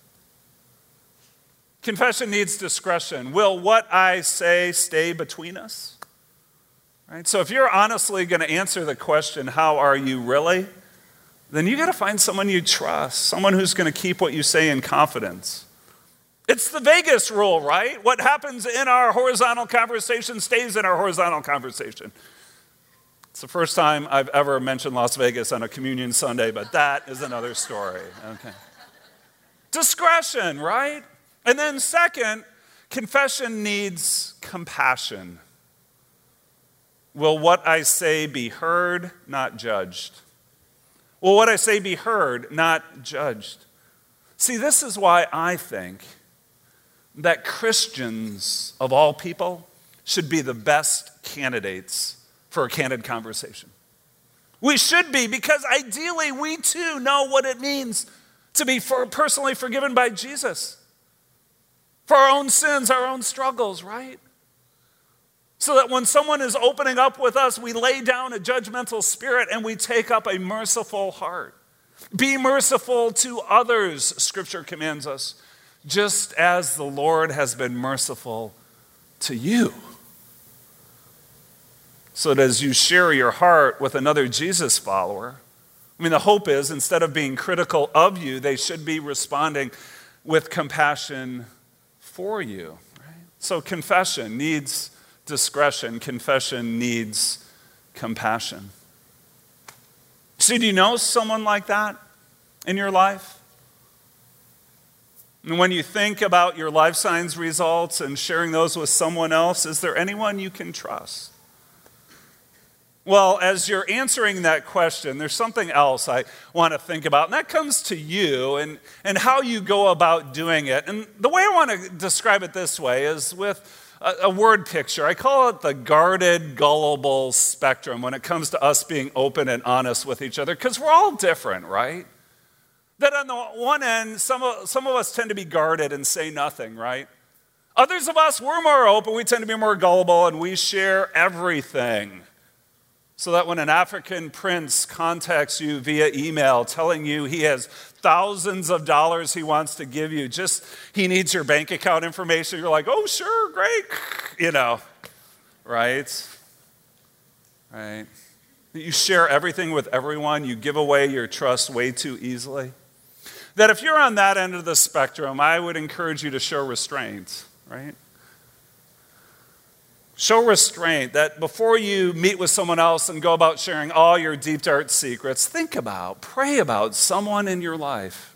Confession needs discretion. Will what I say stay between us? Right? So if you're honestly going to answer the question, how are you really? Then you got to find someone you trust, someone who's going to keep what you say in confidence. It's the Vegas rule, right? What happens in our horizontal conversation stays in our horizontal conversation. It's the first time I've ever mentioned Las Vegas on a communion Sunday, but that is another story. Okay. Discretion, right? And then, second, confession needs compassion. Will what I say be heard, not judged? Will what I say be heard, not judged? See, this is why I think that Christians, of all people, should be the best candidates for a candid conversation. We should be, because ideally we too know what it means to be for personally forgiven by Jesus for our own sins, our own struggles, right? So that when someone is opening up with us, we lay down a judgmental spirit and we take up a merciful heart. Be merciful to others, Scripture commands us, just as the Lord has been merciful to you so that as you share your heart with another Jesus follower, I mean, the hope is instead of being critical of you, they should be responding with compassion for you. Right? So, confession needs discretion. Confession needs compassion. So, do you know someone like that in your life? And when you think about your life signs results and sharing those with someone else, is there anyone you can trust? Well, as you're answering that question, there's something else I want to think about, and that comes to you and, and how you go about doing it. And the way I want to describe it this way is with a, a word picture. I call it the guarded, gullible spectrum when it comes to us being open and honest with each other, because we're all different, right? That on the one end, some of, some of us tend to be guarded and say nothing, right? Others of us, we're more open, we tend to be more gullible, and we share everything. So that when an African prince contacts you via email telling you he has thousands of dollars he wants to give you, just he needs your bank account information, you're like, oh, sure, great, you know, right? Right? You share everything with everyone, you give away your trust way too easily. That if you're on that end of the spectrum, I would encourage you to show restraint, right? Show restraint that before you meet with someone else and go about sharing all your deep, dark secrets, think about, pray about someone in your life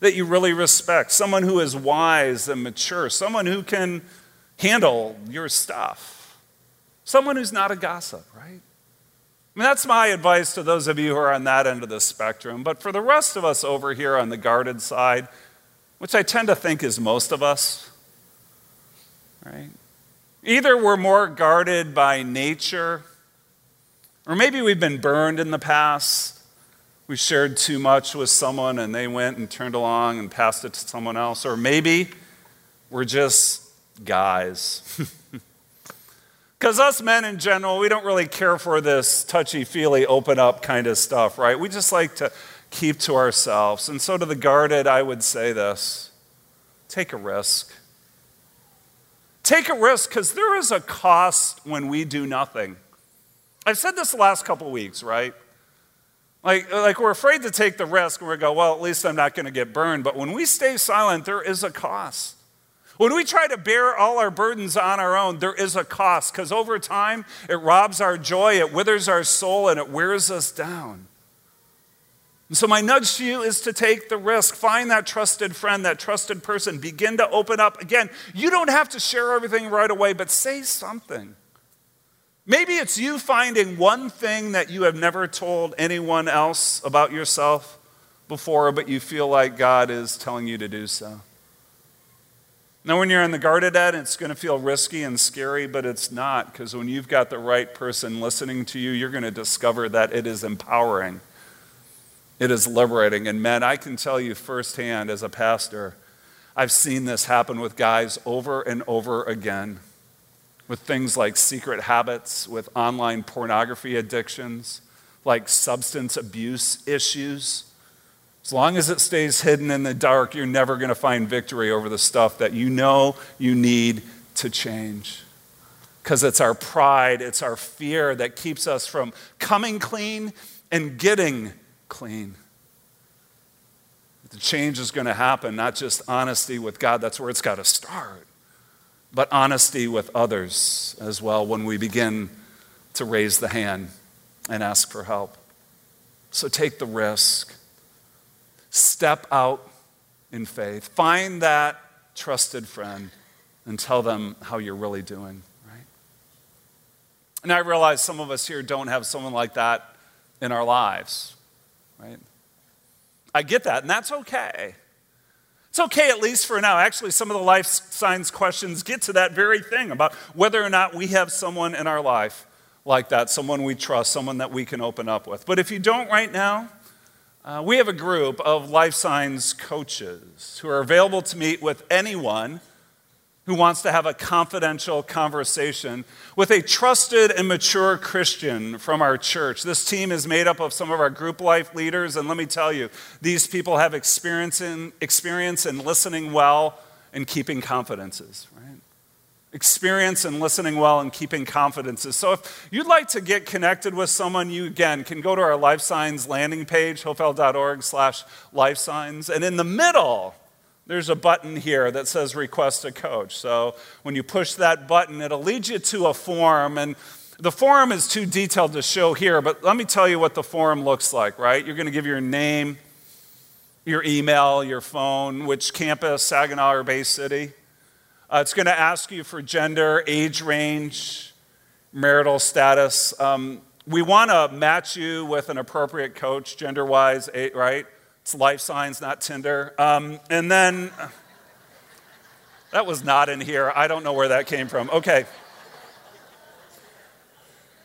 that you really respect, someone who is wise and mature, someone who can handle your stuff, someone who's not a gossip, right? I mean, that's my advice to those of you who are on that end of the spectrum. But for the rest of us over here on the guarded side, which I tend to think is most of us, right? Either we're more guarded by nature, or maybe we've been burned in the past. We shared too much with someone and they went and turned along and passed it to someone else. Or maybe we're just guys. Because us men in general, we don't really care for this touchy feely, open up kind of stuff, right? We just like to keep to ourselves. And so to the guarded, I would say this take a risk. Take a risk because there is a cost when we do nothing. I've said this the last couple weeks, right? Like, like we're afraid to take the risk and we go, well, at least I'm not going to get burned. But when we stay silent, there is a cost. When we try to bear all our burdens on our own, there is a cost because over time it robs our joy, it withers our soul, and it wears us down. So, my nudge to you is to take the risk. Find that trusted friend, that trusted person. Begin to open up. Again, you don't have to share everything right away, but say something. Maybe it's you finding one thing that you have never told anyone else about yourself before, but you feel like God is telling you to do so. Now, when you're in the guarded end, it's going to feel risky and scary, but it's not, because when you've got the right person listening to you, you're going to discover that it is empowering it is liberating. And men, I can tell you firsthand as a pastor, I've seen this happen with guys over and over again with things like secret habits, with online pornography addictions, like substance abuse issues. As long as it stays hidden in the dark, you're never going to find victory over the stuff that you know you need to change. Because it's our pride, it's our fear that keeps us from coming clean and getting clean. The change is going to happen, not just honesty with God, that's where it's got to start, but honesty with others as well when we begin to raise the hand and ask for help. So take the risk, step out in faith, find that trusted friend, and tell them how you're really doing, right? And I realize some of us here don't have someone like that in our lives right? I get that, and that's okay. It's okay, at least for now. Actually, some of the life signs questions get to that very thing about whether or not we have someone in our life like that, someone we trust, someone that we can open up with. But if you don't right now, uh, we have a group of life signs coaches who are available to meet with anyone who wants to have a confidential conversation with a trusted and mature Christian from our church. This team is made up of some of our group life leaders, and let me tell you, these people have experience in, experience in listening well and keeping confidences, right? Experience in listening well and keeping confidences. So if you'd like to get connected with someone, you again can go to our Life Signs landing page, hopevale.org slash life signs, and in the middle, there's a button here that says request a coach. So when you push that button, it'll lead you to a form. And the form is too detailed to show here, but let me tell you what the form looks like, right? You're going to give your name, your email, your phone, which campus, Saginaw or Bay City. Uh, it's going to ask you for gender, age range, marital status. Um, we want to match you with an appropriate coach, gender wise, right? It's life signs, not Tinder. Um, and then, that was not in here. I don't know where that came from. Okay.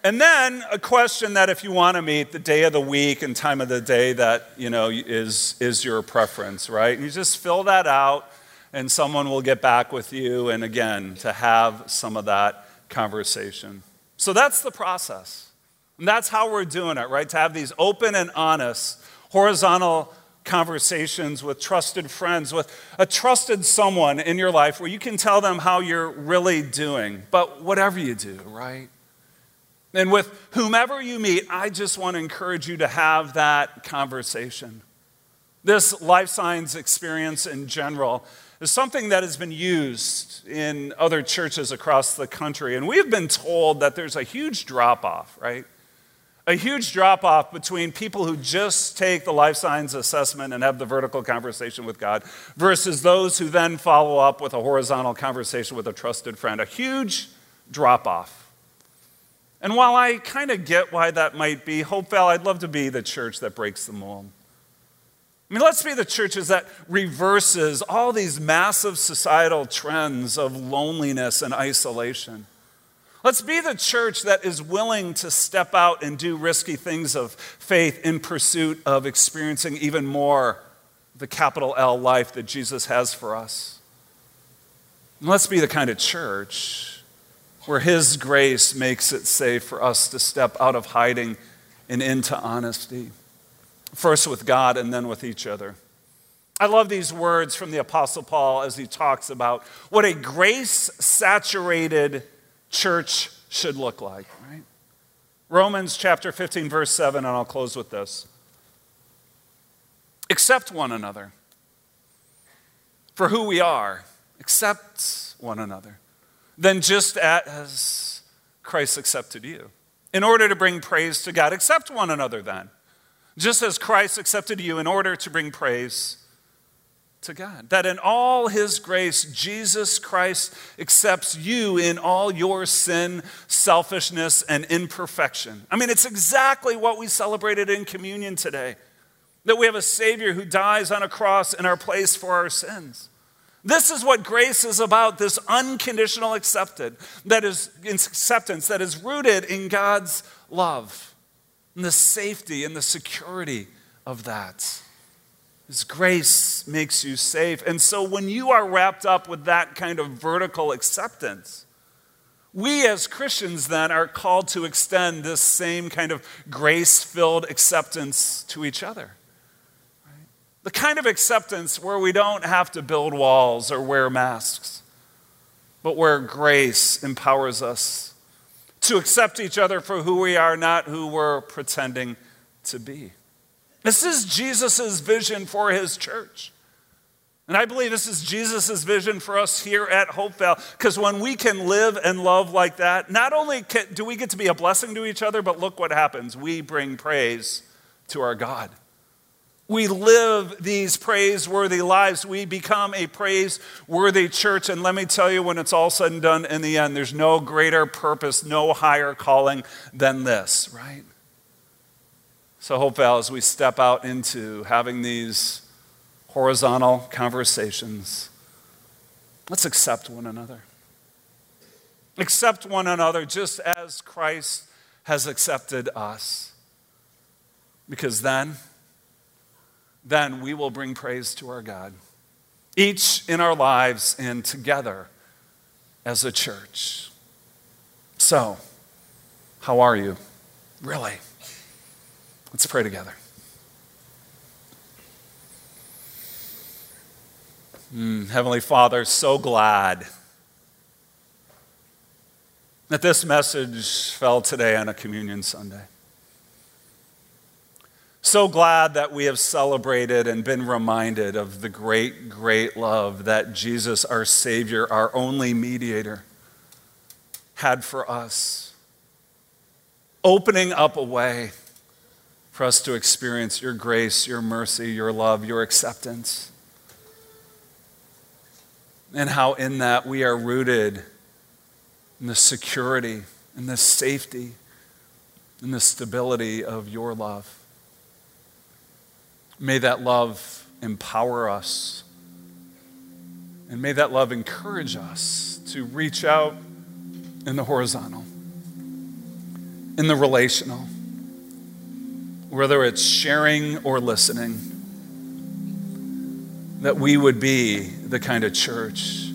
And then a question that if you want to meet the day of the week and time of the day that, you know, is, is your preference, right? You just fill that out and someone will get back with you and again to have some of that conversation. So that's the process. And that's how we're doing it, right? To have these open and honest horizontal conversations with trusted friends, with a trusted someone in your life where you can tell them how you're really doing. But whatever you do, right? And with whomever you meet, I just want to encourage you to have that conversation. This life signs experience in general is something that has been used in other churches across the country. And we've been told that there's a huge drop off, right? A huge drop off between people who just take the life signs assessment and have the vertical conversation with God versus those who then follow up with a horizontal conversation with a trusted friend. A huge drop off. And while I kind of get why that might be, Hopevale, I'd love to be the church that breaks the mold. I mean, let's be the churches that reverses all these massive societal trends of loneliness and isolation. Let's be the church that is willing to step out and do risky things of faith in pursuit of experiencing even more the capital L life that Jesus has for us. And let's be the kind of church where His grace makes it safe for us to step out of hiding and into honesty, first with God and then with each other. I love these words from the Apostle Paul as he talks about what a grace saturated church should look like, right? Romans chapter 15, verse 7, and I'll close with this. Accept one another for who we are, accept one another. Then, just as Christ accepted you, in order to bring praise to God, accept one another then. Just as Christ accepted you in order to bring praise to God. That in all His grace, Jesus Christ accepts you in all your sin, selfishness, and imperfection. I mean, it's exactly what we celebrated in communion today that we have a Savior who dies on a cross in our place for our sins. This is what grace is about this unconditional accepted, that is acceptance that is rooted in God's love and the safety and the security of that. His grace makes you safe. And so when you are wrapped up with that kind of vertical acceptance, we as Christians then are called to extend this same kind of grace filled acceptance to each other. The kind of acceptance where we don't have to build walls or wear masks, but where grace empowers us to accept each other for who we are, not who we're pretending to be. This is Jesus' vision for his church. And I believe this is Jesus' vision for us here at Hopevale, because when we can live and love like that, not only can, do we get to be a blessing to each other, but look what happens. We bring praise to our God. We live these praiseworthy lives. We become a praiseworthy church. And let me tell you, when it's all said and done in the end, there's no greater purpose, no higher calling than this, right? So, Hopevale, as we step out into having these horizontal conversations, let's accept one another. Accept one another just as Christ has accepted us. Because then, then we will bring praise to our God, each in our lives and together as a church. So, how are you? Really? Let's pray together. Mm, Heavenly Father, so glad that this message fell today on a communion Sunday. So glad that we have celebrated and been reminded of the great, great love that Jesus, our Savior, our only mediator, had for us, opening up a way for us to experience your grace, your mercy, your love, your acceptance. And how in that we are rooted in the security in the safety in the stability of your love. May that love empower us. And may that love encourage us to reach out in the horizontal, in the relational, whether it's sharing or listening, that we would be the kind of church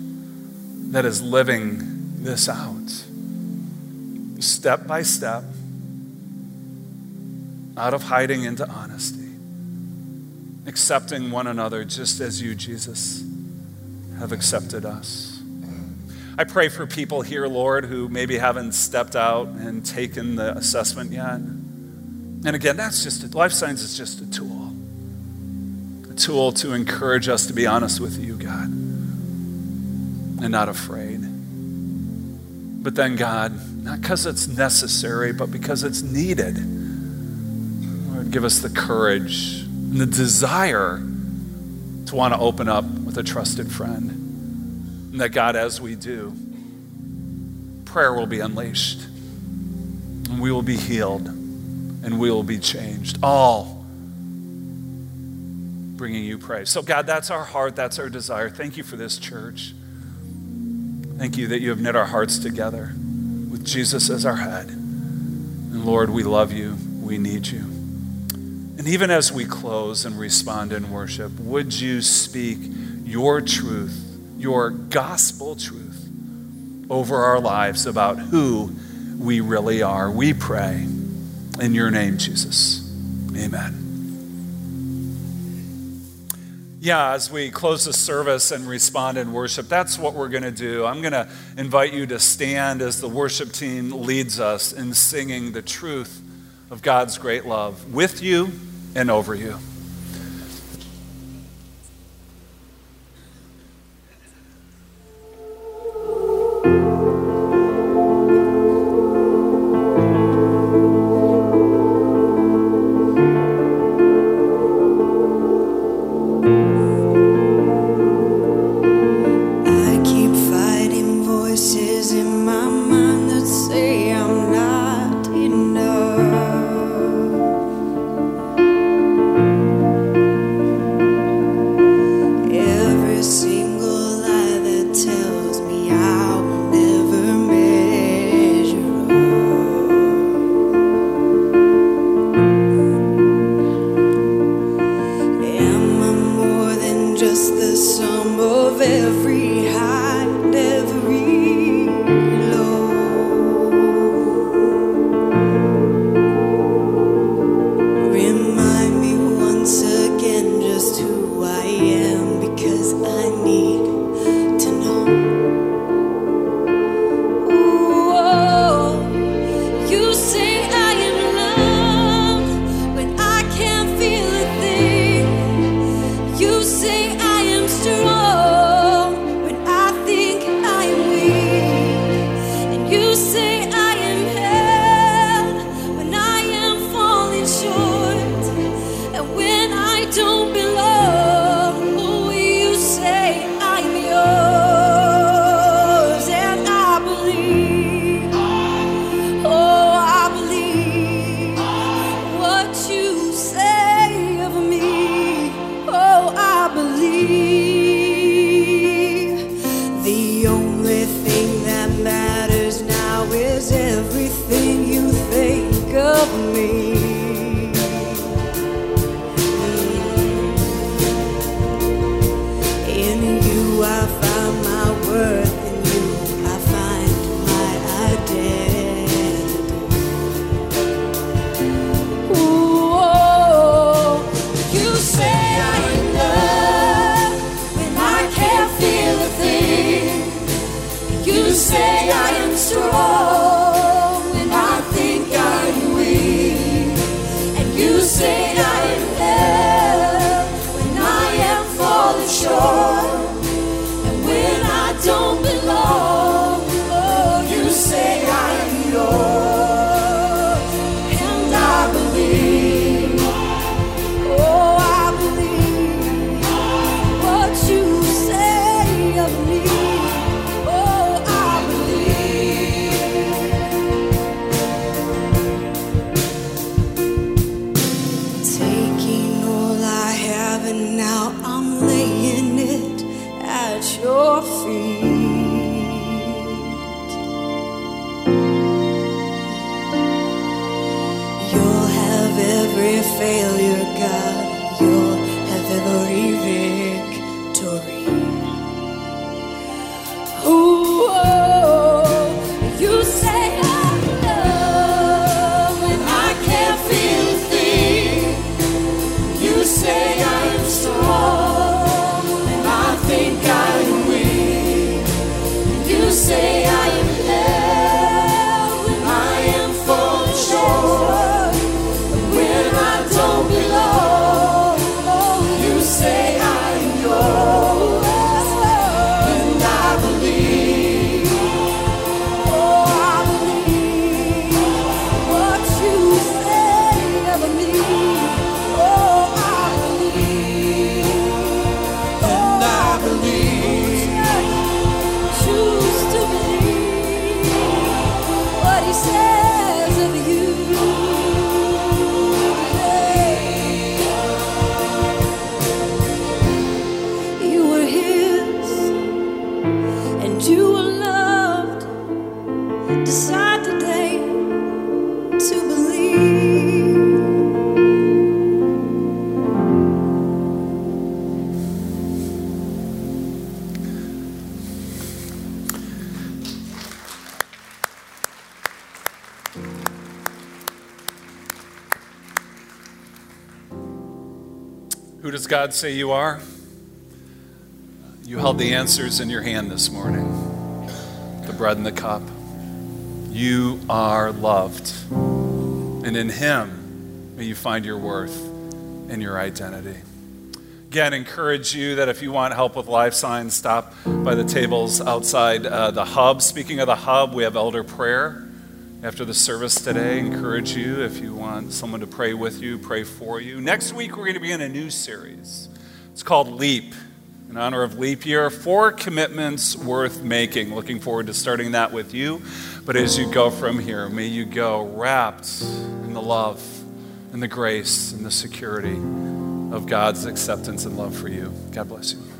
that is living this out step by step, out of hiding into honesty, accepting one another just as you, Jesus, have accepted us. I pray for people here, Lord, who maybe haven't stepped out and taken the assessment yet. And again, that's just a, life signs is just a tool. A tool to encourage us to be honest with you, God, and not afraid. But then, God, not because it's necessary, but because it's needed, Lord, give us the courage and the desire to want to open up with a trusted friend. And that, God, as we do, prayer will be unleashed, and we will be healed, and we will be changed. All bringing you praise. So, God, that's our heart, that's our desire. Thank you for this church. Thank you that you have knit our hearts together with Jesus as our head. And Lord, we love you. We need you. And even as we close and respond in worship, would you speak your truth, your gospel truth, over our lives about who we really are? We pray in your name, Jesus. Amen. Yeah, as we close the service and respond in worship, that's what we're going to do. I'm going to invite you to stand as the worship team leads us in singing the truth of God's great love with you and over you. God say you are? You held the answers in your hand this morning the bread and the cup. You are loved. And in Him, may you find your worth and your identity. Again, encourage you that if you want help with life signs, stop by the tables outside uh, the hub. Speaking of the hub, we have elder prayer after the service today. Encourage you if you want someone to pray with you, pray for you. Next week, we're going to be in a new series. It's called Leap, in honor of leap year. Four commitments worth making. Looking forward to starting that with you. But as you go from here, may you go wrapped in the love and the grace and the security of God's acceptance and love for you. God bless you.